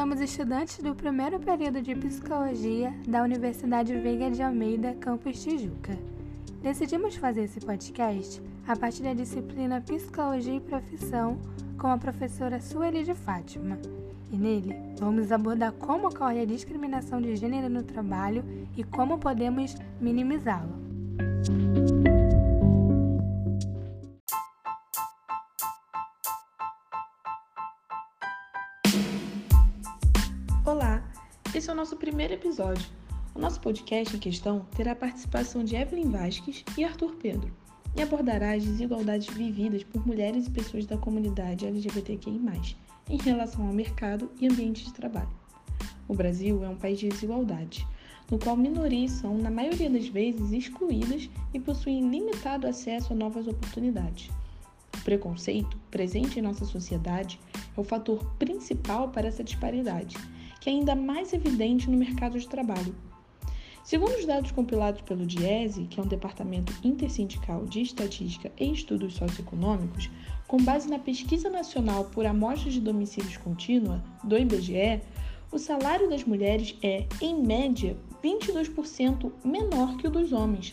Somos estudantes do primeiro período de Psicologia da Universidade Veiga de Almeida, campus Tijuca. Decidimos fazer esse podcast a partir da disciplina Psicologia e Profissão com a professora Sueli de Fátima. E nele, vamos abordar como ocorre a discriminação de gênero no trabalho e como podemos minimizá-la. É o nosso primeiro episódio. O nosso podcast em questão terá a participação de Evelyn Vasques e Arthur Pedro e abordará as desigualdades vividas por mulheres e pessoas da comunidade LGBTQI, em relação ao mercado e ambiente de trabalho. O Brasil é um país de desigualdade, no qual minorias são, na maioria das vezes, excluídas e possuem limitado acesso a novas oportunidades. O preconceito, presente em nossa sociedade, é o fator principal para essa disparidade, que é ainda mais evidente no mercado de trabalho. Segundo os dados compilados pelo DIESE, que é um departamento intersindical de estatística e estudos socioeconômicos, com base na pesquisa nacional por amostras de domicílios contínua do IBGE, o salário das mulheres é, em média, 22% menor que o dos homens.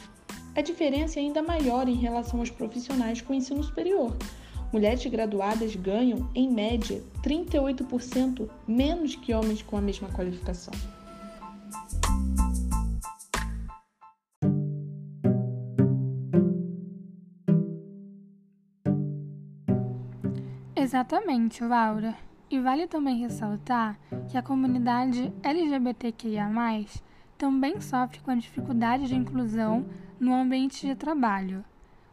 A diferença é ainda maior em relação aos profissionais com ensino superior. Mulheres graduadas ganham, em média, 38% menos que homens com a mesma qualificação. Exatamente, Laura. E vale também ressaltar que a comunidade LGBTQIA, também sofre com a dificuldade de inclusão no ambiente de trabalho.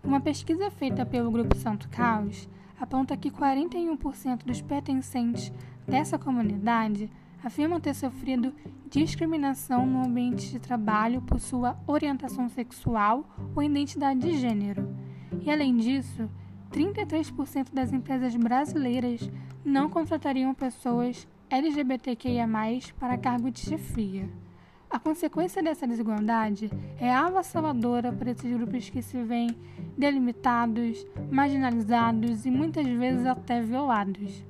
Uma pesquisa feita pelo Grupo Santo Caos aponta que 41% dos pertencentes dessa comunidade afirmam ter sofrido discriminação no ambiente de trabalho por sua orientação sexual ou identidade de gênero. E além disso, 33% das empresas brasileiras não contratariam pessoas LGBTQIA, para cargo de chefia. A consequência dessa desigualdade é avassaladora para esses grupos que se veem delimitados, marginalizados e muitas vezes até violados.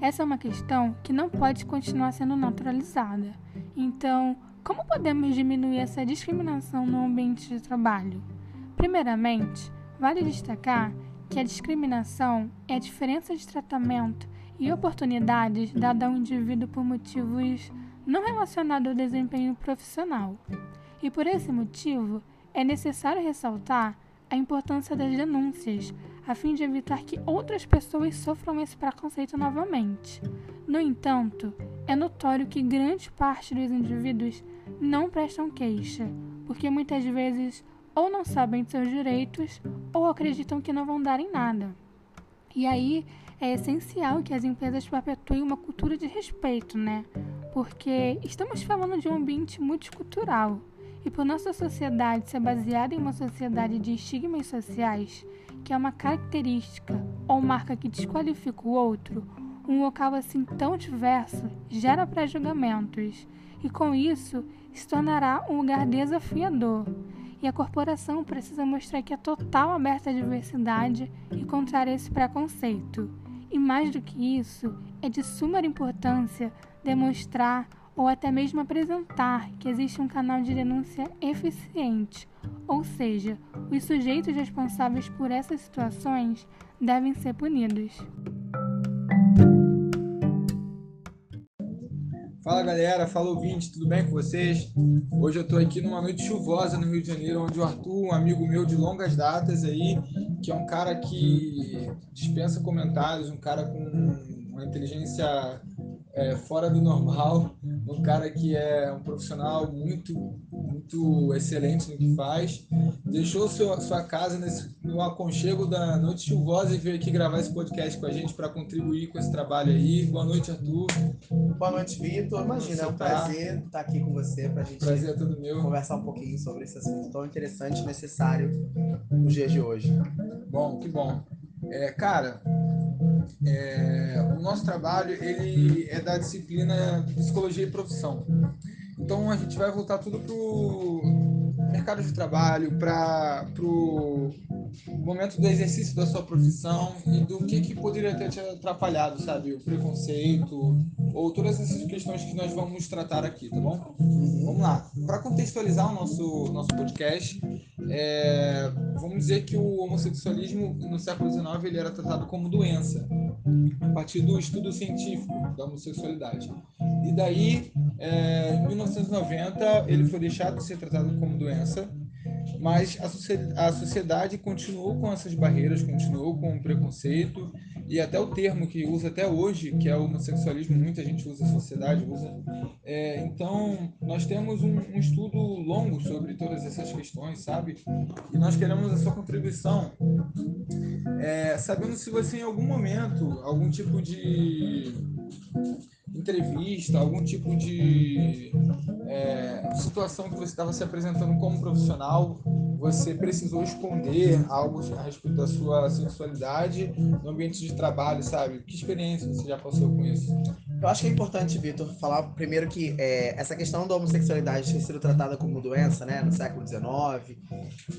Essa é uma questão que não pode continuar sendo naturalizada. Então, como podemos diminuir essa discriminação no ambiente de trabalho? Primeiramente, vale destacar que a discriminação é a diferença de tratamento e oportunidades dada a um indivíduo por motivos não relacionados ao desempenho profissional. E por esse motivo, é necessário ressaltar a importância das denúncias, a fim de evitar que outras pessoas sofram esse preconceito novamente. No entanto, é notório que grande parte dos indivíduos não prestam queixa, porque muitas vezes ou não sabem de seus direitos ou acreditam que não vão dar em nada. E aí é essencial que as empresas perpetuem uma cultura de respeito, né? Porque estamos falando de um ambiente multicultural. E por nossa sociedade ser baseada em uma sociedade de estigmas sociais, que é uma característica ou marca que desqualifica o outro, um local assim tão diverso gera pré-julgamentos e com isso se tornará um lugar desafiador e a corporação precisa mostrar que é total aberta à diversidade e contrária esse preconceito. E mais do que isso, é de suma importância demonstrar ou até mesmo apresentar que existe um canal de denúncia eficiente, ou seja, os sujeitos responsáveis por essas situações devem ser punidos. Fala galera, fala ouvinte, tudo bem com vocês? Hoje eu estou aqui numa noite chuvosa no Rio de Janeiro, onde o Arthur, um amigo meu de longas datas aí, que é um cara que dispensa comentários, um cara com uma inteligência é, fora do normal, um cara que é um profissional muito, muito excelente no que faz. Deixou sua, sua casa nesse, no aconchego da noite chuvosa e veio aqui gravar esse podcast com a gente para contribuir com esse trabalho aí. Boa noite, Arthur. Boa noite, Vitor. Imagina, é um tá? prazer estar aqui com você para a gente prazer é todo meu. conversar um pouquinho sobre esse assunto tão interessante e necessário nos dias de hoje. Bom, que bom. É, cara, é, o nosso trabalho ele é da disciplina psicologia e profissão. Então a gente vai voltar tudo pro mercado de trabalho, para pro momento do exercício da sua profissão e do que, que poderia ter te atrapalhado, sabe? O preconceito ou todas essas questões que nós vamos tratar aqui, tá bom? Vamos lá. Para contextualizar o nosso, nosso podcast, é, vamos dizer que o homossexualismo no século XIX ele era tratado como doença, a partir do estudo científico da homossexualidade. E daí, é, em 1990, ele foi deixado de ser tratado como doença mas a, a sociedade continuou com essas barreiras, continuou com o preconceito e até o termo que usa até hoje, que é o homossexualismo, muita gente usa, a sociedade usa. É, então, nós temos um, um, estudo longo sobre todas essas questões, sabe? E nós queremos a sua contribuição, é, sabendo se você em algum momento, algum tipo de entrevista, algum tipo de é, situação que você estava se apresentando como profissional, você precisou esconder algo a respeito da sua sexualidade no ambiente de trabalho, sabe? Que experiência você já passou com isso? Eu acho que é importante, Vitor, falar primeiro que é, essa questão da homossexualidade ter sido tratada como doença, né, no século XIX,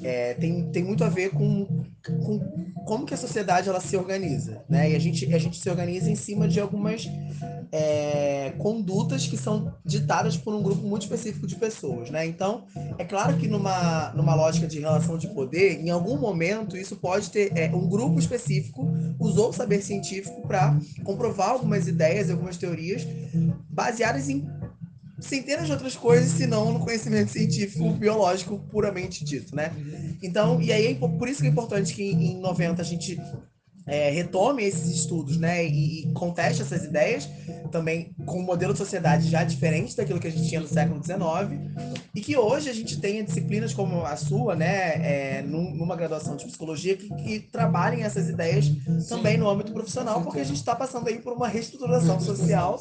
é, tem, tem muito a ver com, com como que a sociedade ela se organiza, né? E a gente, a gente se organiza em cima de algumas é, condutas que são ditadas por um grupo muito específico de pessoas, né? Então, é claro que numa, numa lógica de relação de poder, em algum momento isso pode ter é, um grupo específico usou o saber científico para comprovar algumas ideias, algumas teorias baseadas em centenas de outras coisas, senão no conhecimento científico biológico puramente dito, né? Então, e aí é por isso que é importante que em 90 a gente é, retome esses estudos, né, e, e, conteste essas ideias, também com um modelo de sociedade já diferente daquilo que a gente tinha no século XIX, e que hoje a gente tenha disciplinas como a sua, né, é, numa graduação de psicologia, que, que trabalhem essas ideias Sim. também no âmbito profissional, porque a gente está passando aí por uma reestruturação social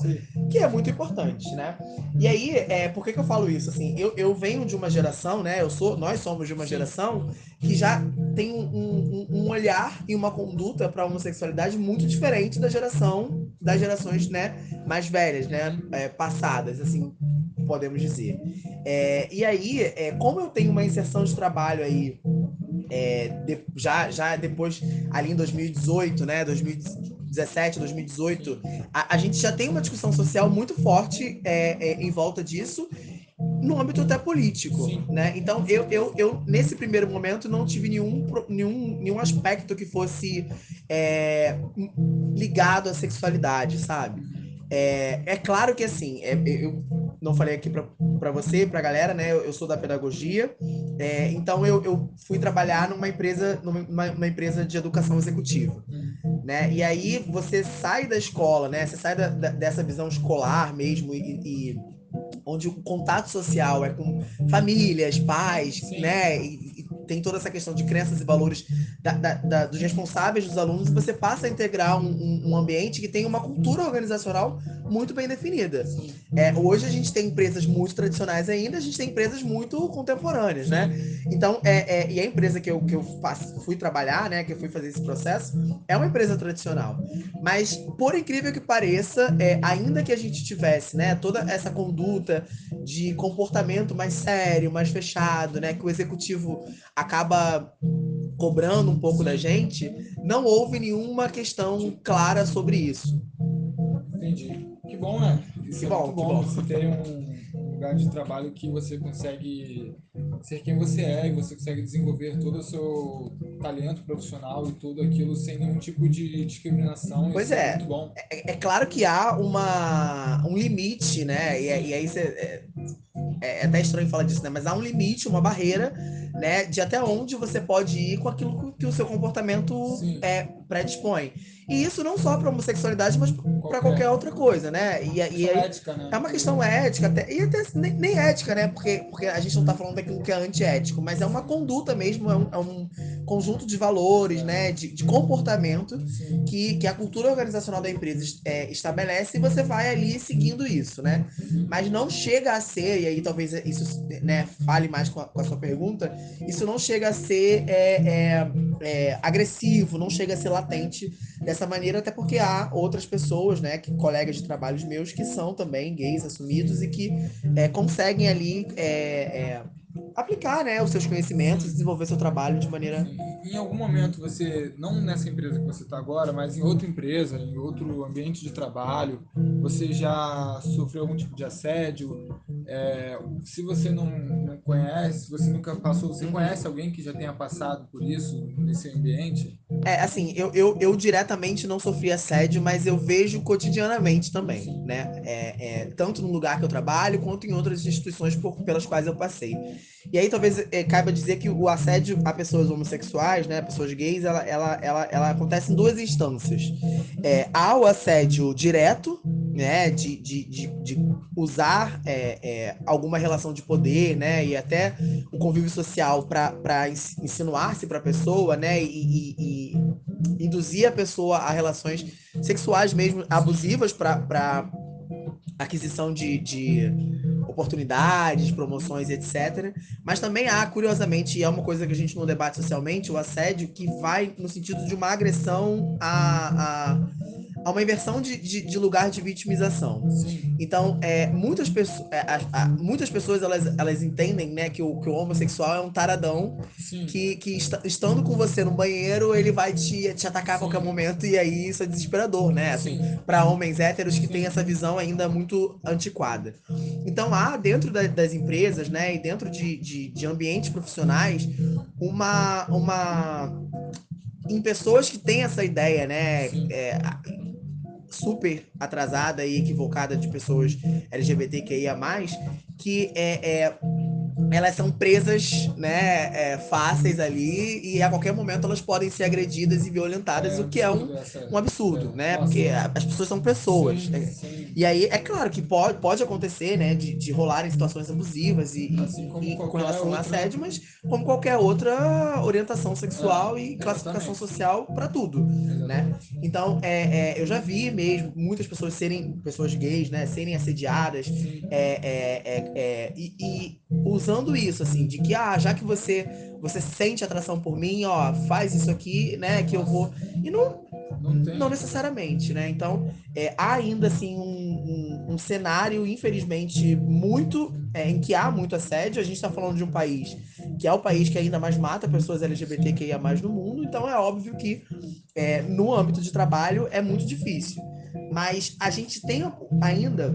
que é muito importante, né? E aí, é, por que, que eu falo isso? Assim, eu, eu venho de uma geração, né, eu sou, nós somos de uma geração que já tem um, um, um olhar e uma conduta para a homossexualidade muito diferente da geração das gerações né mais velhas né é, passadas assim podemos dizer. É, e aí é, como eu tenho uma inserção de trabalho aí é, de, já já depois ali em 2018 né 2017 2018 a, a gente já tem uma discussão social muito forte é, é, em volta disso no âmbito até político, Sim. né? Então eu, eu, eu nesse primeiro momento não tive nenhum, nenhum, nenhum aspecto que fosse é, ligado à sexualidade, sabe? É, é claro que assim, é, eu não falei aqui para você, para a galera, né? Eu, eu, sou da pedagogia, é, então eu, eu fui trabalhar numa empresa, numa, numa empresa de educação executiva, né? E aí você sai da escola, né? Você sai da, da, dessa visão escolar mesmo e, e onde o contato social é com famílias, pais, Sim. né? E, tem toda essa questão de crenças e valores da, da, da, dos responsáveis dos alunos, e você passa a integrar um, um, um ambiente que tem uma cultura organizacional muito bem definida. É, hoje a gente tem empresas muito tradicionais ainda, a gente tem empresas muito contemporâneas, né? Então, é, é, e a empresa que eu, que eu fui trabalhar, né, que eu fui fazer esse processo, é uma empresa tradicional. Mas, por incrível que pareça, é, ainda que a gente tivesse, né, toda essa conduta de comportamento mais sério, mais fechado, né, que o executivo acaba cobrando um pouco da gente, não houve nenhuma questão clara sobre isso. Entendi. Que bom, né? Isso que é bom, muito bom, bom. você ter um lugar de trabalho que você consegue ser quem você é e você consegue desenvolver todo o seu talento profissional e tudo aquilo sem nenhum tipo de discriminação. Pois é. é. Muito bom. É, é, claro que há uma, um limite, né? E, e aí você. É, é até estranho falar disso, né? Mas há um limite, uma barreira, né? De até onde você pode ir com aquilo que o seu comportamento é, predispõe. E isso não só para homossexualidade, mas para qualquer outra coisa, né? E, e aí, ética, né? É uma questão ética, até, e até nem, nem, ética, né? Porque, porque a gente não está falando daquilo que é antiético, mas é uma conduta mesmo, é um, é um conjunto de valores, né? De, de comportamento que, que a cultura organizacional da empresa é, estabelece e você vai ali seguindo isso, né? Mas não chega a ser, e aí talvez isso né, fale mais com a, com a sua pergunta, isso não chega a ser é, é, é agressivo, não chega a ser latente dessa maneira, até porque há outras pessoas, né, que, colegas de trabalhos meus, que são também gays assumidos e que é, conseguem ali é, aplicar, né, os seus conhecimentos, desenvolver seu trabalho de maneira. Em algum momento você, não nessa empresa que você está agora, mas em outra empresa, em outro ambiente de trabalho, você já sofreu algum tipo de assédio? É, se você não, não conhece, se você nunca passou, você conhece alguém que já tenha passado por isso nesse ambiente? É, assim, eu, eu, eu diretamente não sofri assédio, mas eu vejo cotidianamente também, né? É, é, tanto no lugar que eu trabalho, quanto em outras instituições por, pelas quais eu passei. E aí talvez é, caiba dizer que o assédio a pessoas homossexuais, né, pessoas gays, ela, ela, ela, ela acontece em duas instâncias. É, há o assédio direto, né, de, de, de, de usar é, é, alguma relação de poder, né, e até o convívio social para insinuar-se para a pessoa, né, e, e, e, induzir a pessoa a relações sexuais mesmo abusivas para aquisição de, de oportunidades, promoções, etc. Mas também há, curiosamente, e é uma coisa que a gente não debate socialmente, o assédio que vai no sentido de uma agressão a, a a uma inversão de, de, de lugar de vitimização. Sim. Então, é, muitas, pessoas, é, a, a, muitas pessoas elas, elas entendem né, que, o, que o homossexual é um taradão Sim. que, que está, estando com você no banheiro, ele vai te, te atacar Sim. a qualquer momento, e aí isso é desesperador, né? Assim, para homens héteros que têm essa visão ainda muito antiquada. Então, há dentro da, das empresas, né, e dentro de, de, de ambientes profissionais, uma. uma em pessoas que têm essa ideia, né? É, super atrasada e equivocada de pessoas LGBTQIA+, que é, é elas são presas, né, é, fáceis ali e a qualquer momento elas podem ser agredidas e violentadas, é, o que é um, um absurdo, é. né? Porque as pessoas são pessoas. Sim, né? sim. E aí é claro que pode, pode acontecer, né, de, de rolarem situações abusivas e, assim e com relação ao assédio, mas como qualquer outra orientação sexual e classificação social para tudo, né? Então, é, é, eu já vi mesmo muitas pessoas serem pessoas gays, né, serem assediadas, é, é, é, é, e, e usando isso, assim, de que, ah, já que você você sente atração por mim, ó, faz isso aqui, né, que eu vou. E não, não, não necessariamente, né? Então, é, há ainda, assim, um, um, um cenário, infelizmente, muito. É, em que há muito assédio. A gente está falando de um país que é o país que ainda mais mata pessoas LGBTQIA no mundo, então é óbvio que é, no âmbito de trabalho é muito difícil. Mas a gente tem ainda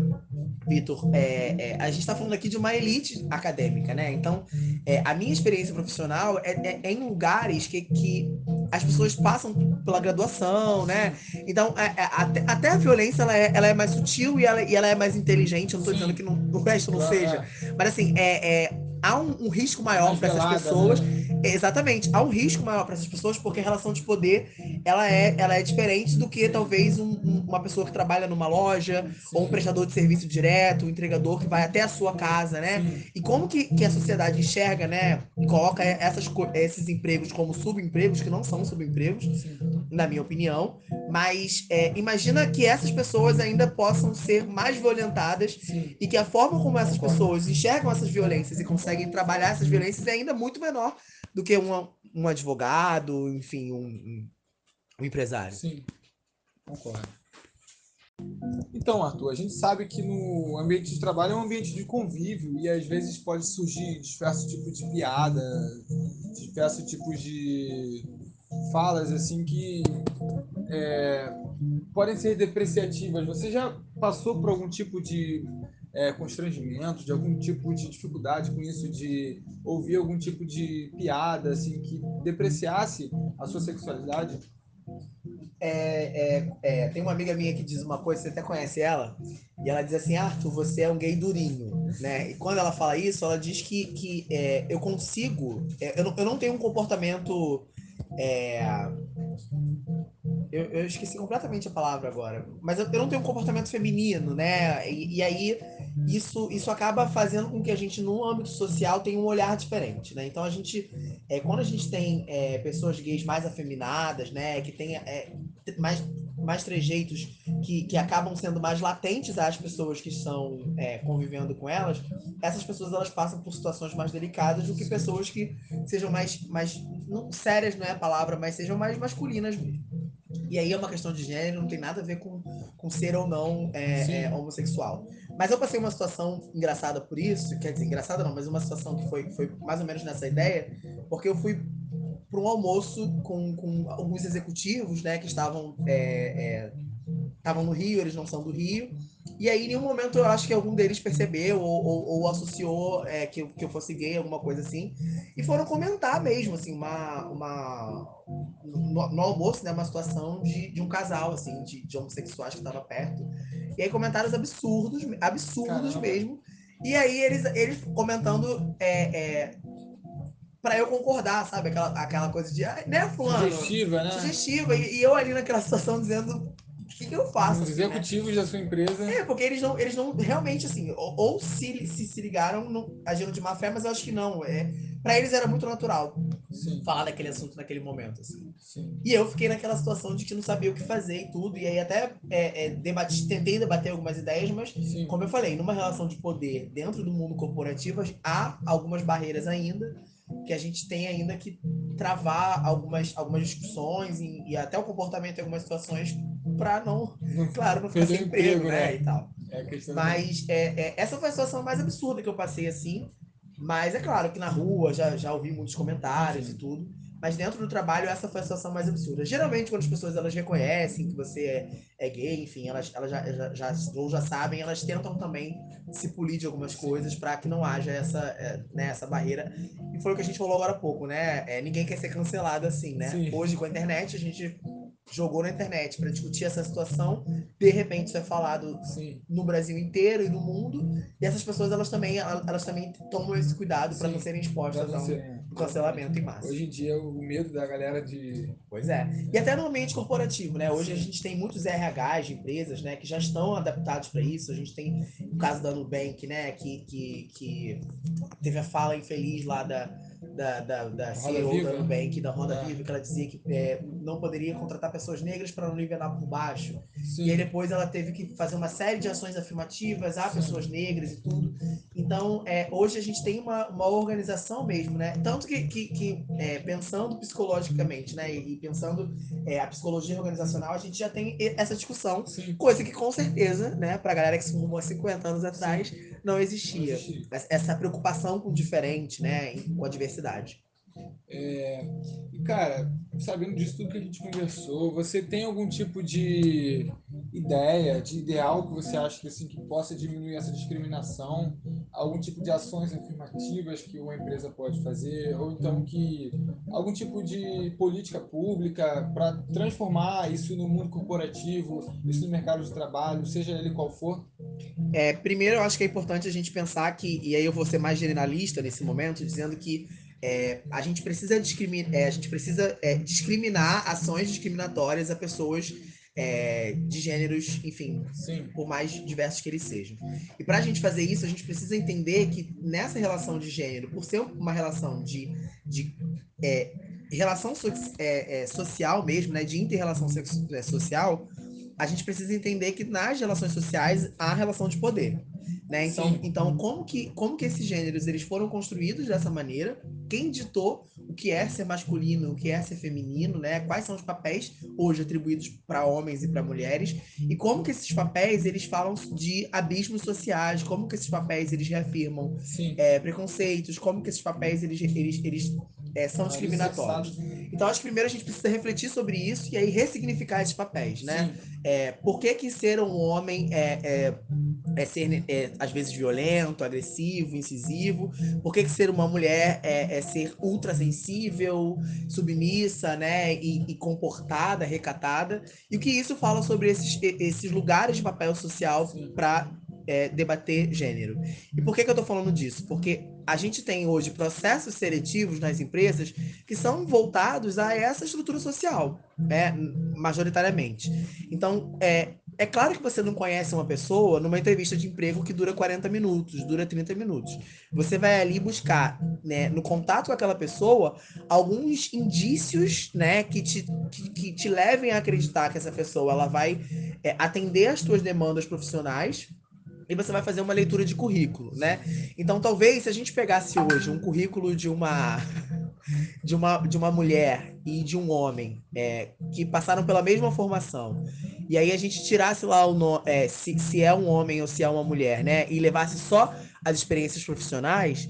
Vitor, é, é, a gente está falando aqui de uma elite acadêmica, né? Então, é, a minha experiência profissional é, é, é, em lugares que, que as pessoas passam pela graduação, né? Então, é, até, até, a violência ela é, ela mais sutil e ela, e ela é mais inteligente. Eu não estou dizendo que não, o resto não seja. Mas, assim, é, há um, um risco maior para essas pessoas. Né? Exatamente, há um risco maior para essas pessoas porque a relação de poder ela é, ela é diferente do que talvez um, um, uma pessoa que trabalha numa loja Sim. ou um prestador de serviço direto, um entregador que vai até a sua casa, né? Sim. E como que, que a sociedade enxerga, né? E coloca essas, esses empregos como subempregos, que não são subempregos, Sim. na minha opinião. Mas é, imagina que essas pessoas ainda possam ser mais violentadas e que a forma como essas pessoas enxergam essas violências e conseguem trabalhar essas violências é ainda muito menor do que um, um advogado, enfim, um, um empresário. Sim, concordo. Então, Arthur, a gente sabe que no ambiente de trabalho é um ambiente de convívio e às vezes pode surgir diversos tipos de piada, diversos tipos de falas assim que é, podem ser depreciativas. Você já passou por algum tipo de é, constrangimento, de algum tipo de dificuldade com isso, de ouvir algum tipo de piada assim que depreciasse a sua sexualidade? É, é, é, tem uma amiga minha que diz uma coisa, você até conhece ela, e ela diz assim, Arthur, você é um gay durinho, né? E quando ela fala isso, ela diz que, que é, eu consigo, é, eu, não, eu não tenho um comportamento é, eu, eu, esqueci completamente a palavra agora. Mas eu, eu não tenho um comportamento feminino, né? E, e, aí isso, isso acaba fazendo com que a gente, no âmbito social, tenha um olhar diferente, né? Então a gente, é, quando a gente tem é, pessoas gays mais afeminadas, né? Que tem é, mais, mais trejeitos que, que acabam sendo mais latentes às pessoas que estão é, convivendo com elas, essas pessoas elas passam por situações mais delicadas do que pessoas que sejam mais, mais não, sérias, não é a palavra, mas sejam mais masculinas mesmo. E aí é uma questão de gênero, não tem nada a ver com, com ser ou não é, é, homossexual. Mas eu passei uma situação engraçada por isso, quer dizer, engraçada não, mas uma situação que foi, foi mais ou menos nessa ideia, porque eu fui para um almoço com, com alguns executivos, né, que estavam é, é, estavam no Rio, eles não são do Rio. E aí, em nenhum momento, eu acho que algum deles percebeu ou, ou, ou associou é, que, eu, que eu fosse gay, alguma coisa assim. E foram comentar mesmo, assim, uma. uma no, no almoço, né, uma situação de, de um casal, assim, de, de homossexuais que estava perto. E aí, comentários absurdos, absurdos Caramba. mesmo. E aí, eles, eles comentando. É, é, para eu concordar, sabe? Aquela, aquela coisa de, ah, né, fulano? Sugestiva, né? Sugestiva. E, e eu ali naquela situação dizendo, que, que eu faço? Os assim, executivos né? da sua empresa. É, porque eles não, eles não realmente, assim, ou, ou se, se, se ligaram não, agindo de má fé, mas eu acho que não. É, para eles era muito natural Sim. falar daquele assunto naquele momento. Assim. Sim. E eu fiquei naquela situação de que não sabia o que fazer e tudo. E aí até é, é, tentei debater algumas ideias, mas, Sim. como eu falei, numa relação de poder dentro do mundo corporativo, há algumas barreiras ainda que a gente tem ainda que travar algumas, algumas discussões e, e até o comportamento em algumas situações para não, claro, não ficar sem emprego, né? né? E tal. É Mas é, é, essa foi a situação mais absurda que eu passei assim. Mas é claro que na rua já, já ouvi muitos comentários Sim. e tudo. Mas dentro do trabalho, essa foi a situação mais absurda. Geralmente, quando as pessoas elas reconhecem que você é, é gay, enfim, elas, elas já, já, já, ou já sabem, elas tentam também se polir de algumas coisas para que não haja essa, é, né, essa barreira. E foi o que a gente falou agora há pouco, né? É, ninguém quer ser cancelado assim, né? Sim. Hoje, com a internet, a gente jogou na internet para discutir essa situação, de repente isso é falado Sim. no Brasil inteiro e no mundo, e essas pessoas elas também elas também tomam esse cuidado para não serem expostas ao ser, cancelamento em massa. Hoje em dia o medo da galera de Pois é. E até no ambiente corporativo, né? Hoje Sim. a gente tem muitos RHs de empresas, né, que já estão adaptados para isso. A gente tem o caso da Nubank, né, que, que, que teve a fala infeliz lá da da, da, da CEO da Nubank, da Roda é. Viva, que ela dizia que é, não poderia contratar pessoas negras para não nivelar por baixo. Sim. E aí depois ela teve que fazer uma série de ações afirmativas a Sim. pessoas negras e tudo. Então, é, hoje a gente tem uma, uma organização mesmo, né? Tanto que, que, que é, pensando psicologicamente, né? E, pensando é, a psicologia organizacional, a gente já tem essa discussão, Sim. coisa que com certeza, né, para a galera que se formou há 50 anos atrás, não existia. não existia. Essa preocupação com o diferente, né? Com a diversidade universidade. É, e cara, sabendo disso tudo que a gente conversou, você tem algum tipo de ideia, de ideal que você acha que, assim, que possa diminuir essa discriminação? Algum tipo de ações afirmativas que uma empresa pode fazer? Ou então que algum tipo de política pública para transformar isso no mundo corporativo, isso no mercado de trabalho, seja ele qual for? É, primeiro, eu acho que é importante a gente pensar que, e aí eu vou ser mais generalista nesse momento, dizendo que é, a gente precisa, discriminar, é, a gente precisa é, discriminar ações discriminatórias a pessoas é, de gêneros, enfim, Sim. por mais diversos que eles sejam. E para a gente fazer isso, a gente precisa entender que nessa relação de gênero, por ser uma relação de, de é, relação so, é, social mesmo, né, de inter-relação social, a gente precisa entender que nas relações sociais há relação de poder. Né? Então, então como, que, como que esses gêneros eles foram construídos dessa maneira? Quem ditou o que é ser masculino, o que é ser feminino, né? Quais são os papéis hoje atribuídos para homens e para mulheres? E como que esses papéis eles falam de abismos sociais? Como que esses papéis eles reafirmam é, preconceitos? Como que esses papéis eles, eles, eles é, são discriminatórios. Então, acho que primeiro a gente precisa refletir sobre isso e aí ressignificar esses papéis, né? É, por que, que ser um homem é, é, é ser, é, às vezes, violento, agressivo, incisivo? Por que, que ser uma mulher é, é ser ultrassensível, submissa, né? E, e, comportada, recatada? E o que isso fala sobre esses, esses lugares de papel social para é, debater gênero. E por que, que eu estou falando disso? Porque a gente tem hoje processos seletivos nas empresas que são voltados a essa estrutura social, né, majoritariamente. Então, é, é claro que você não conhece uma pessoa numa entrevista de emprego que dura 40 minutos, dura 30 minutos. Você vai ali buscar, né, no contato com aquela pessoa, alguns indícios, né, que te, que, que te levem a acreditar que essa pessoa ela vai é, atender às suas demandas profissionais e você vai fazer uma leitura de currículo, né? Então, talvez se a gente pegasse hoje um currículo de uma de uma, de uma mulher e de um homem é, que passaram pela mesma formação e aí a gente tirasse lá o no, é, se, se é um homem ou se é uma mulher, né? E levasse só as experiências profissionais,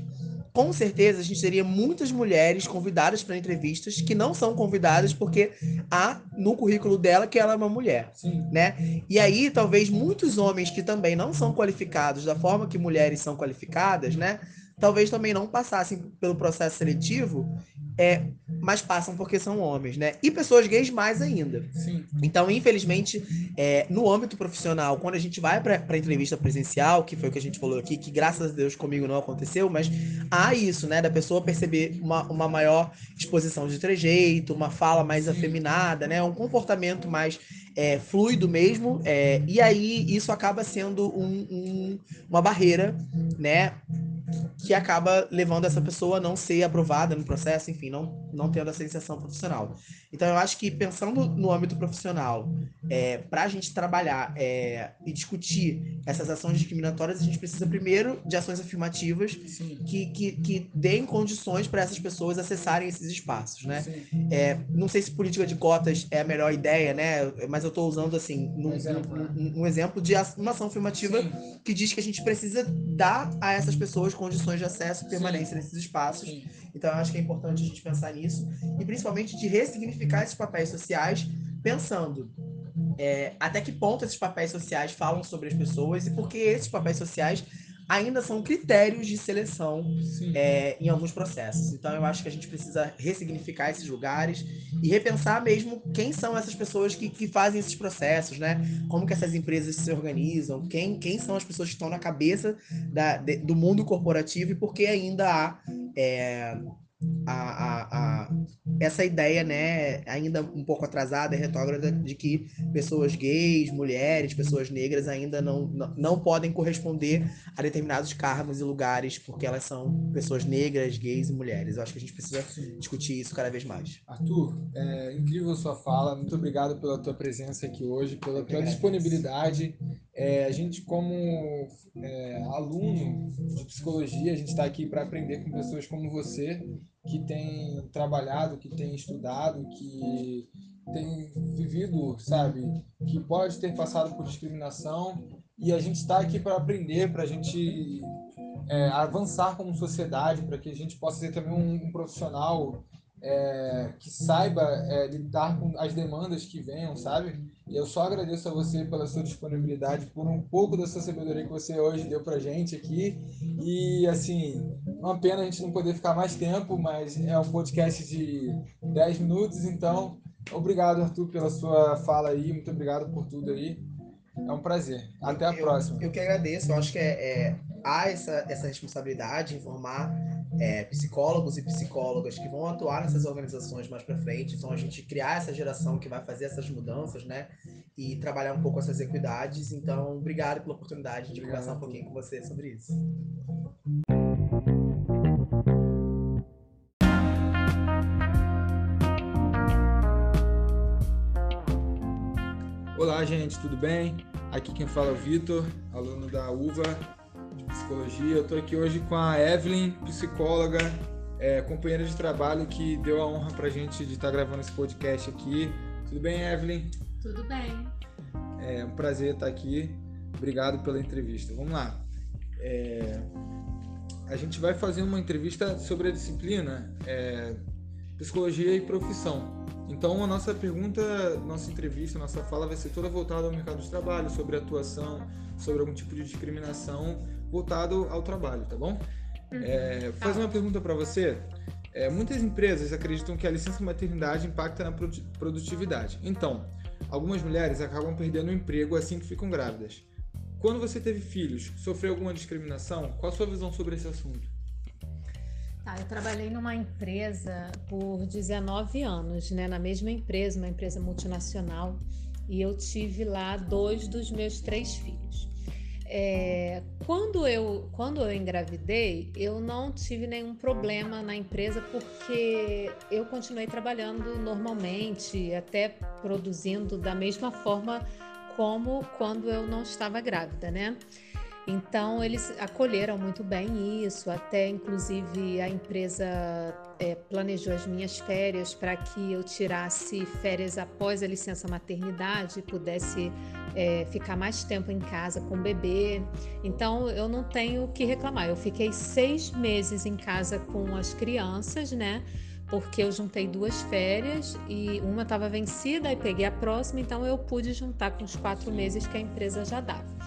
com certeza a gente teria muitas mulheres convidadas para entrevistas que não são convidadas porque há no currículo dela que ela é uma mulher, Sim. né? E aí talvez muitos homens que também não são qualificados da forma que mulheres são qualificadas, né? Talvez também não passassem pelo processo seletivo, é, mas passam porque são homens, né? E pessoas gays mais ainda. Sim. Então, infelizmente, é, no âmbito profissional, quando a gente vai para entrevista presencial, que foi o que a gente falou aqui, que graças a Deus comigo não aconteceu, mas há isso, né, da pessoa perceber uma, uma maior exposição de trejeito, uma fala mais Sim. afeminada, né, um comportamento mais é, fluido mesmo, é, e aí isso acaba sendo um- um- uma barreira, né, que acaba levando essa pessoa a não ser aprovada no processo, enfim, não, não tendo essa inserção profissional. Então, eu acho que pensando no âmbito profissional, é, para a gente trabalhar é, e discutir essas ações discriminatórias, a gente precisa primeiro de ações afirmativas Sim. que, que, que deem condições para essas pessoas acessarem esses espaços, né? Sim. É, não sei se política de cotas é a melhor ideia, né? Mas eu estou usando assim num, Um exemplo, num- né? um exemplo de uma ação afirmativa Sim. que diz que a gente precisa dar a essas pessoas condições de acesso e permanência nesses espaços. Sim. Então, eu acho que é importante a gente pensar nisso e principalmente de ressignificar esses papéis sociais, pensando é, até que ponto esses papéis sociais falam sobre as pessoas e por que esses papéis sociais ainda são critérios de seleção é, em alguns processos. Então, eu acho que a gente precisa ressignificar esses lugares e repensar mesmo quem são essas pessoas que, que fazem esses processos, né? Como que essas empresas se organizam, quem, quem são as pessoas que estão na cabeça da- de- do mundo corporativo e por que ainda há é, a, a- a- essa ideia, né, ainda um pouco atrasada e retrógrada de que pessoas gays, mulheres, pessoas negras ainda não, não, não podem corresponder a determinados cargos e lugares porque elas são pessoas negras, gays e mulheres. Eu acho que a gente precisa Sim. discutir isso cada vez mais. Arthur, é incrível a sua fala. Muito obrigado pela tua presença aqui hoje, pela tua disponibilidade. É, a gente, como é, aluno de psicologia, a gente está aqui para aprender com pessoas como você, que tem trabalhado, que tem estudado, que tem vivido, sabe, que pode ter passado por discriminação. E a gente está aqui para aprender, para a gente é, avançar como sociedade, para que a gente possa ser também um, um profissional é, que saiba é, lidar com as demandas que venham, sabe? E eu só agradeço a você pela sua disponibilidade, por um pouco da sua sabedoria que você hoje deu pra gente aqui. E, assim, uma pena a gente não poder ficar mais tempo, mas é um podcast de 10 minutos, então obrigado, Arthur, pela sua fala aí, muito obrigado por tudo aí. É um prazer. Até a Eu- próxima. Eu que agradeço, eu acho que é, é- há essa, essa responsabilidade de informar é, psicólogos e psicólogas que vão atuar nessas organizações mais para frente. Então, a gente criar essa geração que vai fazer essas mudanças, né? E trabalhar um pouco essas equidades. Então, obrigado pela oportunidade de conversar um pouquinho com você sobre isso. Olá, gente, tudo bem? Aqui quem fala é o Vitor, aluno da UVA Psicologia. Eu estou aqui hoje com a Evelyn, psicóloga, é, companheira de trabalho que deu a honra para a gente de estar gravando esse podcast aqui. Tudo bem, Evelyn? Tudo bem. É um prazer estar aqui. Obrigado pela entrevista. Vamos lá. É, a gente vai fazer uma entrevista sobre a disciplina é, Psicologia e Profissão. Então, a nossa pergunta, nossa entrevista, nossa fala vai ser toda voltada ao mercado de trabalho, sobre atuação, sobre algum tipo de discriminação voltado ao trabalho, tá bom? É, vou fazer uma pergunta para você. É, muitas empresas acreditam que a licença maternidade impacta na produ- produtividade. Então, algumas mulheres acabam perdendo o emprego assim que ficam grávidas. Quando você teve filhos, sofreu alguma discriminação? Qual a sua visão sobre esse assunto? Tá, eu trabalhei numa empresa por 19 anos, né? Na mesma empresa, uma empresa multinacional, e eu tive lá dois dos meus três filhos. É, quando, eu, quando eu engravidei, eu não tive nenhum problema na empresa porque eu continuei trabalhando normalmente, até produzindo da mesma forma como quando eu não estava grávida, né? Então, eles acolheram muito bem isso, até inclusive a empresa é, planejou as minhas férias para que eu tirasse férias após a licença maternidade, pudesse é, ficar mais tempo em casa com o bebê. Então, eu não tenho o que reclamar. Eu fiquei seis meses em casa com as crianças, né? Porque eu juntei duas férias e uma estava vencida e peguei a próxima, então eu pude juntar com os quatro meses que a empresa já dava.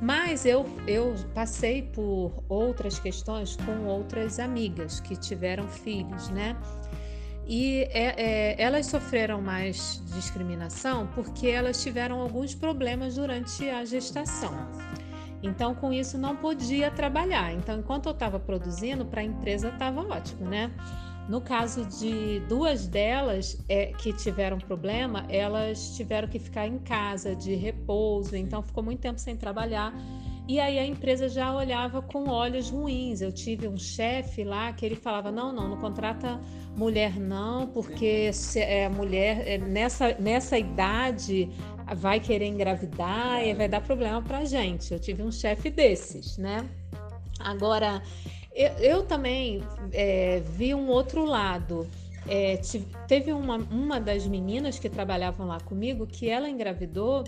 Mas eu, eu passei por outras questões com outras amigas que tiveram filhos, né? E é, é, elas sofreram mais discriminação porque elas tiveram alguns problemas durante a gestação. Então, com isso, não podia trabalhar. Então, enquanto eu estava produzindo, para a empresa estava ótimo, né? No caso de duas delas é, que tiveram problema, elas tiveram que ficar em casa de repouso, então ficou muito tempo sem trabalhar. E aí a empresa já olhava com olhos ruins. Eu tive um chefe lá que ele falava: não, não, não contrata mulher não, porque se é mulher é, nessa, nessa idade vai querer engravidar e vai dar problema pra gente. Eu tive um chefe desses, né? Agora eu, eu também é, vi um outro lado. É, teve uma, uma das meninas que trabalhavam lá comigo que ela engravidou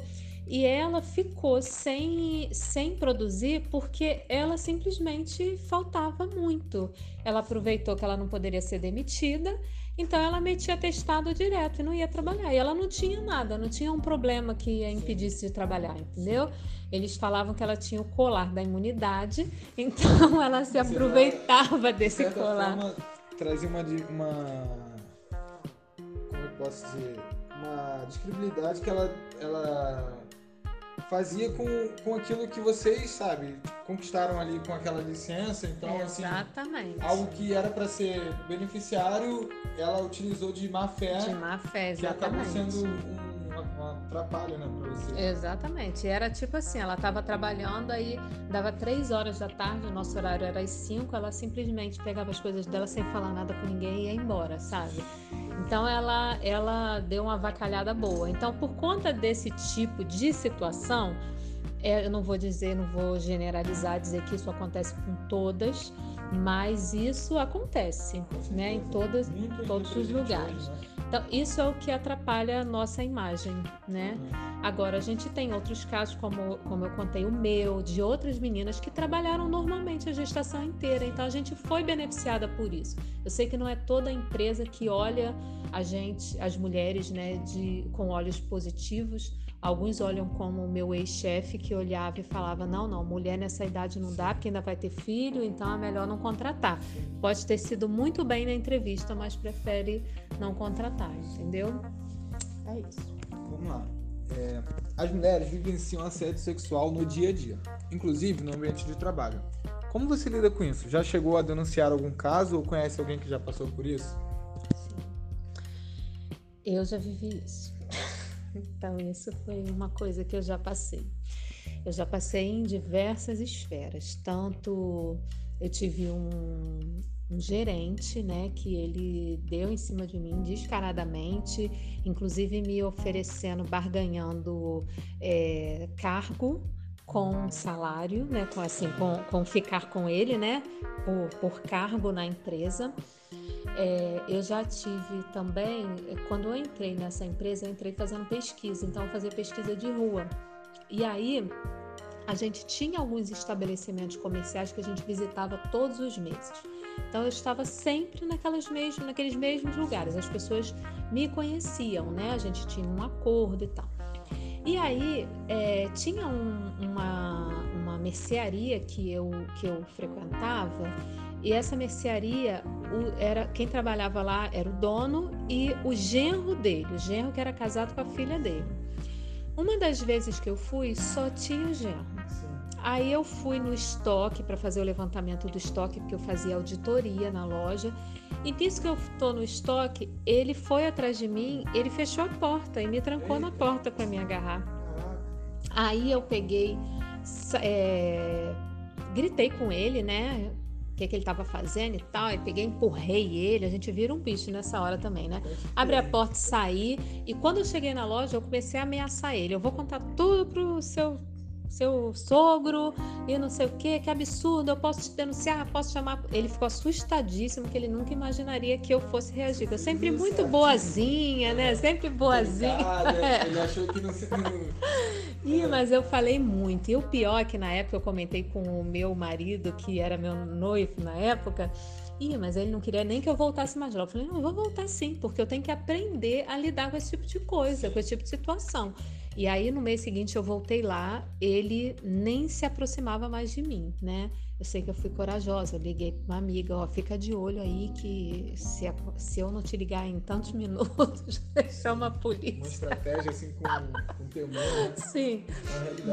e ela ficou sem, sem produzir porque ela simplesmente faltava muito. Ela aproveitou que ela não poderia ser demitida então ela metia testado direto e não ia trabalhar. E ela não tinha nada, não tinha um problema que a impedisse de trabalhar, entendeu? Eles falavam que ela tinha o colar da imunidade, então ela se aproveitava desse de colar. Forma, trazia uma, uma. Como eu posso dizer? Uma describilidade que ela, ela fazia com, com aquilo que vocês, sabe, conquistaram ali com aquela licença. Então, assim, Exatamente. assim, algo que era para ser beneficiário, ela utilizou de má fé. De má fé, exatamente. Que acabou sendo um, atrapalho, né, para você. Exatamente. Era tipo assim, ela estava trabalhando aí, dava três horas da tarde, o nosso horário era às cinco, ela simplesmente pegava as coisas dela sem falar nada com ninguém e ia embora, sabe? Então ela, ela deu uma vacalhada boa. Então, por conta desse tipo de situação, eu não vou dizer, não vou generalizar, dizer que isso acontece com todas, mas isso acontece, né, em todas, todos os lugares. Então, isso é o que atrapalha a nossa imagem, né? Agora, a gente tem outros casos, como, como eu contei, o meu, de outras meninas que trabalharam normalmente a gestação inteira. Então, a gente foi beneficiada por isso. Eu sei que não é toda empresa que olha a gente, as mulheres, né, de, com olhos positivos, Alguns olham como o meu ex-chefe que olhava e falava: não, não, mulher nessa idade não dá porque ainda vai ter filho, então é melhor não contratar. Pode ter sido muito bem na entrevista, mas prefere não contratar, entendeu? É isso. Vamos lá. É, as mulheres vivenciam assédio sexual no dia a dia, inclusive no ambiente de trabalho. Como você lida com isso? Já chegou a denunciar algum caso ou conhece alguém que já passou por isso? Sim. Eu já vivi isso. Então, isso foi uma coisa que eu já passei. Eu já passei em diversas esferas, tanto eu tive um, um gerente, né, que ele deu em cima de mim descaradamente, inclusive me oferecendo, barganhando é, cargo com salário, né, com assim, com, com ficar com ele, né, por, por cargo na empresa. É, eu já tive também, quando eu entrei nessa empresa, eu entrei fazendo pesquisa, então eu fazia pesquisa de rua. E aí a gente tinha alguns estabelecimentos comerciais que a gente visitava todos os meses. Então eu estava sempre naquelas mesmas, naqueles mesmos lugares. As pessoas me conheciam, né? A gente tinha um acordo e tal. E aí é, tinha um, uma, uma mercearia que eu, que eu frequentava e essa mercearia, o, era quem trabalhava lá era o dono e o genro dele, o genro que era casado com a filha dele. Uma das vezes que eu fui, só tinha o genro. Aí eu fui no estoque para fazer o levantamento do estoque, porque eu fazia auditoria na loja. E nisso que eu estou no estoque, ele foi atrás de mim, ele fechou a porta e me trancou Eita. na porta para me agarrar. Aí eu peguei, é, gritei com ele, né? O que, que ele estava fazendo e tal. Aí peguei, empurrei ele. A gente vira um bicho nessa hora também, né? Abri a porta, saí. E quando eu cheguei na loja, eu comecei a ameaçar ele. Eu vou contar tudo pro seu seu sogro e não sei o que, que absurdo, eu posso te denunciar, posso chamar. Ele ficou assustadíssimo que ele nunca imaginaria que eu fosse reagir. Eu sempre muito boazinha, né? Sempre boazinha. É. Ele achou que não se. Ih, mas eu falei muito. E o pior é que na época eu comentei com o meu marido, que era meu noivo na época. Ih, mas ele não queria nem que eu voltasse mais lá. Eu falei, não, eu vou voltar sim, porque eu tenho que aprender a lidar com esse tipo de coisa, com esse tipo de situação. E aí no mês seguinte eu voltei lá, ele nem se aproximava mais de mim, né? Eu sei que eu fui corajosa, liguei para uma amiga, ó, fica de olho aí que se, se eu não te ligar em tantos minutos, chama a polícia. Uma estratégia assim com, com temor. Né? Sim,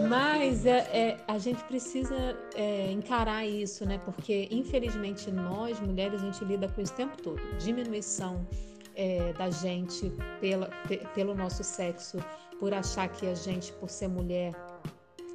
mas é, é, a gente precisa é, encarar isso, né? Porque infelizmente nós, mulheres, a gente lida com isso o tempo todo. Diminuição é, da gente pela, pelo nosso sexo, por achar que a gente, por ser mulher,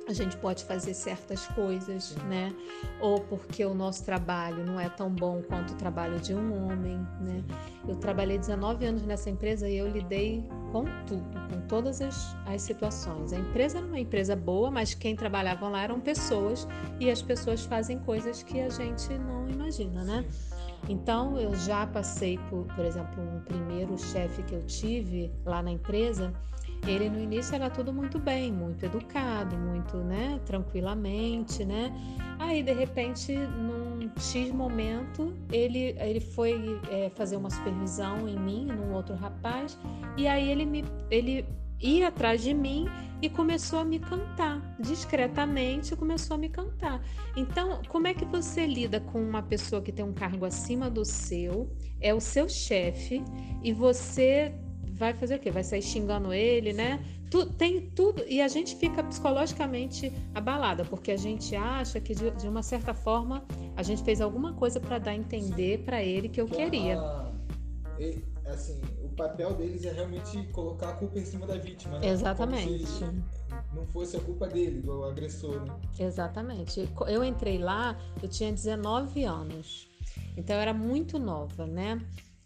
a gente pode fazer certas coisas, né? Ou porque o nosso trabalho não é tão bom quanto o trabalho de um homem, né? Eu trabalhei 19 anos nessa empresa e eu lidei com tudo, com todas as, as situações. A empresa era uma empresa boa, mas quem trabalhava lá eram pessoas e as pessoas fazem coisas que a gente não imagina, né? Então, eu já passei por, por exemplo, um primeiro chefe que eu tive lá na empresa, ele no início era tudo muito bem, muito educado, muito, né, tranquilamente, né? Aí de repente, num X momento, ele ele foi é, fazer uma supervisão em mim, num outro rapaz, e aí ele me ele ia atrás de mim e começou a me cantar, discretamente começou a me cantar. Então, como é que você lida com uma pessoa que tem um cargo acima do seu, é o seu chefe e você vai fazer o quê? Vai sair xingando ele, né? Tu, tem tudo. E a gente fica psicologicamente abalada, porque a gente acha que, de, de uma certa forma, a gente fez alguma coisa para dar a entender para ele que eu que queria. A, assim, papel deles é realmente colocar a culpa em cima da vítima, né? Exatamente. não fosse a culpa dele, do agressor, né? Exatamente. Eu entrei lá, eu tinha 19 anos. Então eu era muito nova, né?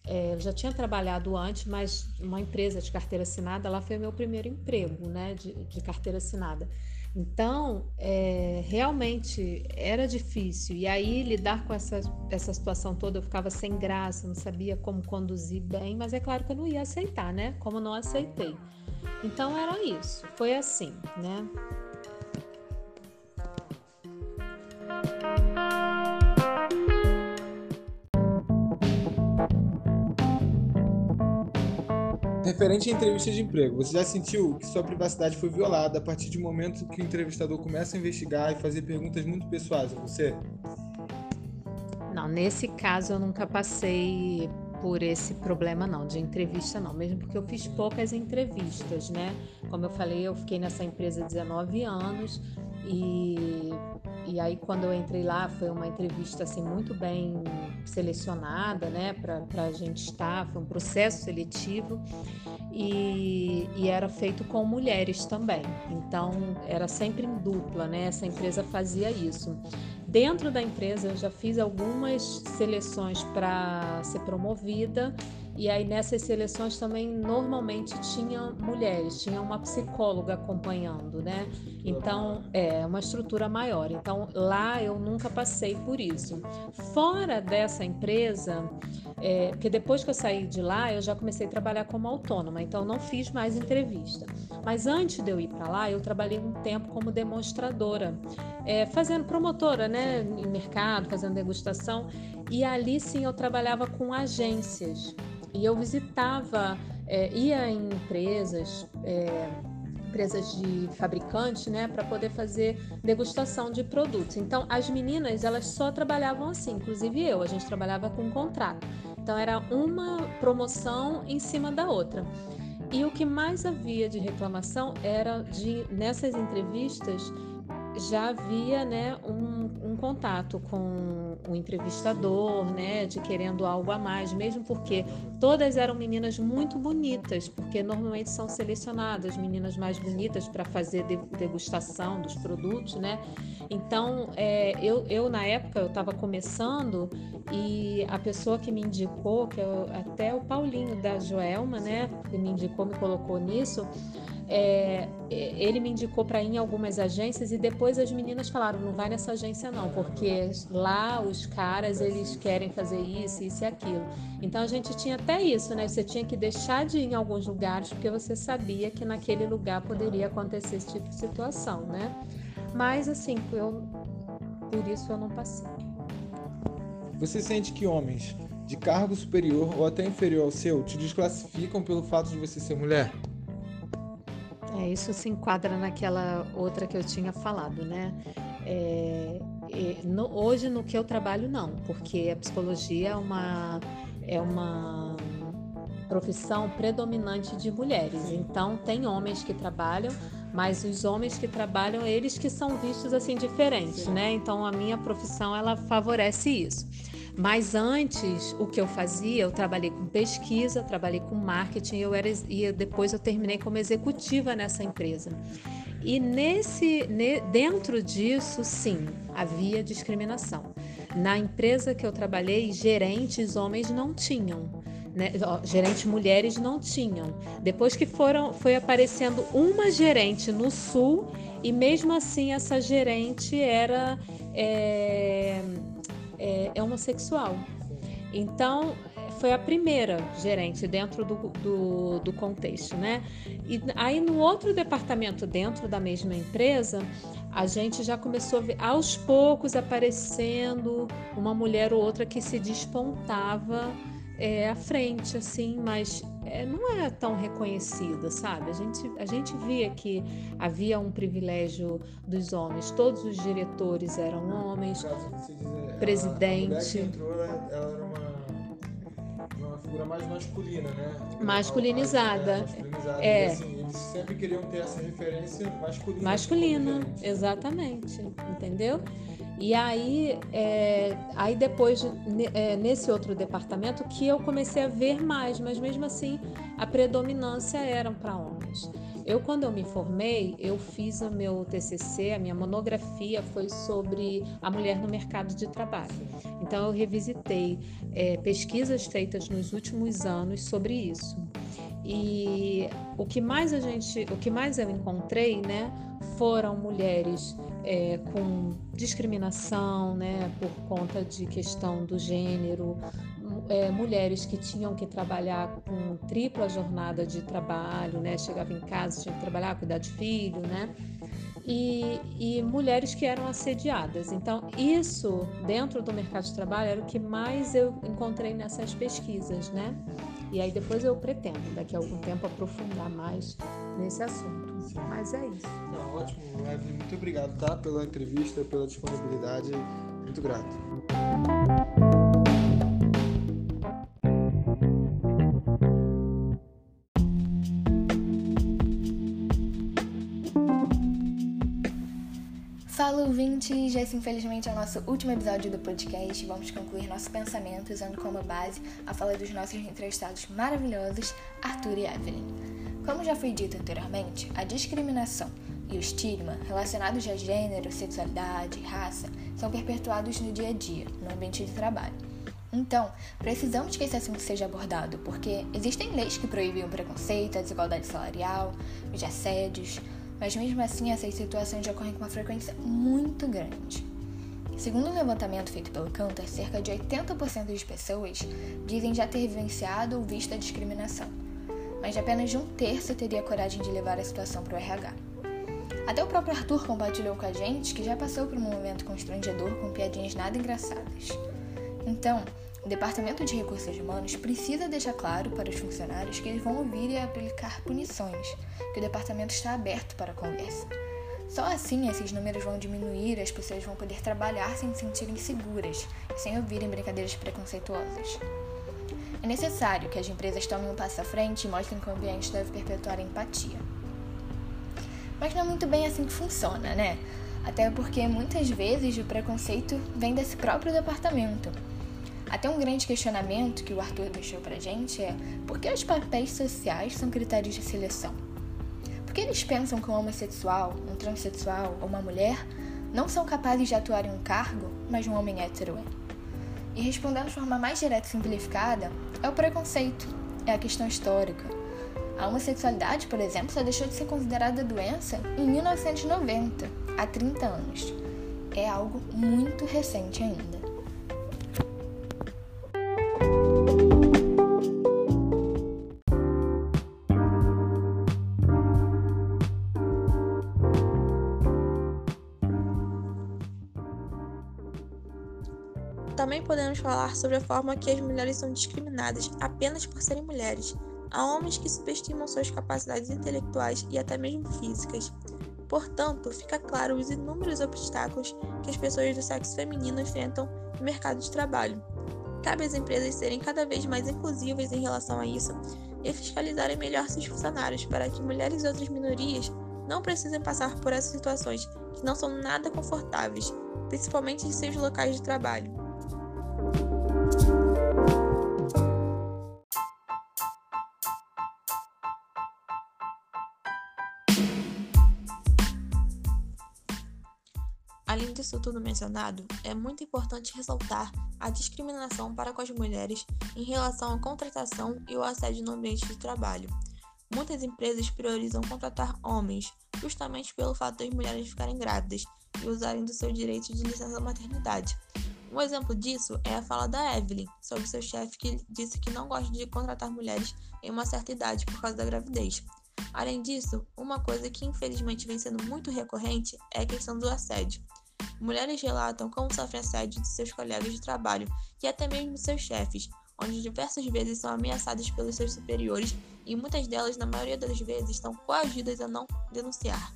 É, eu já tinha trabalhado antes, mas uma empresa de carteira assinada, lá foi o meu primeiro emprego, né, de, de carteira assinada. Então, é, realmente era difícil. E aí, lidar com essa, essa situação toda, eu ficava sem graça, não sabia como conduzir bem, mas é claro que eu não ia aceitar, né? Como não aceitei. Então, era isso. Foi assim, né? Referente à entrevista de emprego, você já sentiu que sua privacidade foi violada a partir do momento que o entrevistador começa a investigar e fazer perguntas muito pessoais a você? Não, nesse caso eu nunca passei por esse problema não, de entrevista não, mesmo porque eu fiz poucas entrevistas, né? Como eu falei, eu fiquei nessa empresa 19 anos e e aí quando eu entrei lá foi uma entrevista assim muito bem selecionada, né, para a gente estar, foi um processo seletivo e, e, era feito com mulheres também. Então era sempre em dupla, né? Essa empresa fazia isso. Dentro da empresa eu já fiz algumas seleções para ser promovida e aí nessas seleções também normalmente tinha mulheres, tinha uma psicóloga acompanhando, né? Então é uma estrutura maior. Então lá eu nunca passei por isso. Fora dessa empresa, é, porque depois que eu saí de lá eu já comecei a trabalhar como autônoma, então não fiz mais entrevista. Mas antes de eu ir para lá eu trabalhei um tempo como demonstradora, é, fazendo promotora, né? Em mercado, fazendo degustação. E ali sim eu trabalhava com agências. E eu visitava, é, ia em empresas, é, empresas de fabricantes, né, para poder fazer degustação de produtos. Então, as meninas, elas só trabalhavam assim, inclusive eu, a gente trabalhava com contrato. Então, era uma promoção em cima da outra. E o que mais havia de reclamação era de, nessas entrevistas, já havia né, um, um, contato com o entrevistador, né, de querendo algo a mais, mesmo porque todas eram meninas muito bonitas, porque normalmente são selecionadas meninas mais bonitas para fazer degustação dos produtos, né? Então, é, eu, eu na época eu estava começando e a pessoa que me indicou, que é até o Paulinho da Joelma, né, que me indicou, me colocou nisso é, é, ele me indicou para ir em algumas agências e depois as meninas falaram não vai nessa agência não porque lá os caras eles querem fazer isso isso e aquilo. Então a gente tinha até isso né? Você tinha que deixar de ir em alguns lugares porque você sabia que naquele lugar poderia acontecer esse tipo de situação né? Mas assim eu por isso eu não passei. Você sente que homens de cargo superior ou até inferior ao seu te desclassificam pelo fato de você ser mulher é, isso se enquadra naquela outra que eu tinha falado, né? É, no, hoje no que eu trabalho não, porque a psicologia é uma é uma profissão predominante de mulheres. Então tem homens que trabalham, mas os homens que trabalham eles que são vistos assim diferentes, né? Então a minha profissão ela favorece isso. Mas antes, o que eu fazia, eu trabalhei com pesquisa, trabalhei com marketing, eu era e depois eu terminei como executiva nessa empresa. E nesse dentro disso, sim, havia discriminação. Na empresa que eu trabalhei, gerentes homens não tinham. Né? gerentes mulheres não tinham. Depois que foram, foi aparecendo uma gerente no sul e mesmo assim essa gerente era é, é, é homossexual. Então, foi a primeira gerente dentro do, do, do, contexto, né? E aí no outro departamento dentro da mesma empresa, a gente já começou a ver aos poucos aparecendo uma mulher ou outra que se despontava é, à frente, assim, mas é, não é tão reconhecida, sabe? A gente, a gente via que havia um privilégio dos homens, todos os diretores eram homens, dizer, presidente. A, a entrou, ela, ela era uma, uma figura mais masculina, né? Masculinizada. É, masculinizada. É. E, assim, eles sempre queriam ter essa referência masculina. Masculina, exatamente, entendeu? E aí, é, aí depois, é, nesse outro departamento, que eu comecei a ver mais, mas mesmo assim a predominância eram para homens. Eu, quando eu me formei, eu fiz o meu TCC, a minha monografia foi sobre a mulher no mercado de trabalho. Então, eu revisitei é, pesquisas feitas nos últimos anos sobre isso. E o que mais a gente, o que mais eu encontrei, né, foram mulheres é, com discriminação, né, por conta de questão do gênero, é, mulheres que tinham que trabalhar com tripla jornada de trabalho, né, chegava em casa tinha que trabalhar, cuidar de filho, né, e, e mulheres que eram assediadas. Então isso dentro do mercado de trabalho era o que mais eu encontrei nessas pesquisas, né. E aí depois eu pretendo, daqui a algum tempo, aprofundar mais nesse assunto. Mas é isso. Não, ótimo, Evelyn. Muito obrigado, tá? Pela entrevista, pela disponibilidade. Muito grato. Esse infelizmente é o nosso último episódio do podcast. Vamos concluir nosso pensamento usando como base a fala dos nossos entrevistados maravilhosos, Arthur e Evelyn. Como já foi dito anteriormente, a discriminação e o estigma relacionados a gênero, sexualidade, raça são perpetuados no dia a dia, no ambiente de trabalho. Então, precisamos que esse assunto seja abordado, porque existem leis que proíbem o preconceito, a desigualdade salarial, os assédios, mas mesmo assim essas situações ocorrem com uma frequência muito grande. Segundo um levantamento feito pelo Cantor, cerca de 80% das pessoas dizem já ter vivenciado ou visto a discriminação, mas apenas um terço teria coragem de levar a situação para o RH. Até o próprio Arthur compartilhou com a gente que já passou por um momento constrangedor com piadinhas nada engraçadas. Então, o Departamento de Recursos Humanos precisa deixar claro para os funcionários que eles vão ouvir e aplicar punições, que o departamento está aberto para a conversa. Só assim esses números vão diminuir e as pessoas vão poder trabalhar sem se sentirem seguras sem ouvirem brincadeiras preconceituosas. É necessário que as empresas tomem um passo à frente e mostrem que o ambiente deve perpetuar a empatia. Mas não é muito bem assim que funciona, né? Até porque muitas vezes o preconceito vem desse próprio departamento até um grande questionamento que o Arthur deixou pra gente é por que os papéis sociais são critérios de seleção? Por que eles pensam que um homossexual, um transexual ou uma mulher não são capazes de atuar em um cargo, mas um homem hétero é? E respondendo de forma mais direta e simplificada, é o preconceito, é a questão histórica. A homossexualidade, por exemplo, só deixou de ser considerada doença em 1990, há 30 anos. É algo muito recente ainda. Podemos falar sobre a forma que as mulheres são discriminadas apenas por serem mulheres. Há homens que subestimam suas capacidades intelectuais e até mesmo físicas. Portanto, fica claro os inúmeros obstáculos que as pessoas do sexo feminino enfrentam no mercado de trabalho. Cabe às empresas serem cada vez mais inclusivas em relação a isso e fiscalizarem melhor seus funcionários para que mulheres e outras minorias não precisem passar por essas situações que não são nada confortáveis, principalmente em seus locais de trabalho. Tudo mencionado, é muito importante ressaltar a discriminação para com as mulheres em relação à contratação e o assédio no ambiente de trabalho. Muitas empresas priorizam contratar homens, justamente pelo fato das mulheres ficarem grávidas e usarem do seu direito de licença maternidade. Um exemplo disso é a fala da Evelyn sobre seu chefe que disse que não gosta de contratar mulheres em uma certa idade por causa da gravidez. Além disso, uma coisa que infelizmente vem sendo muito recorrente é a questão do assédio. Mulheres relatam como sofrem assédio de seus colegas de trabalho e até mesmo de seus chefes, onde diversas vezes são ameaçadas pelos seus superiores e muitas delas, na maioria das vezes, estão coagidas a não denunciar.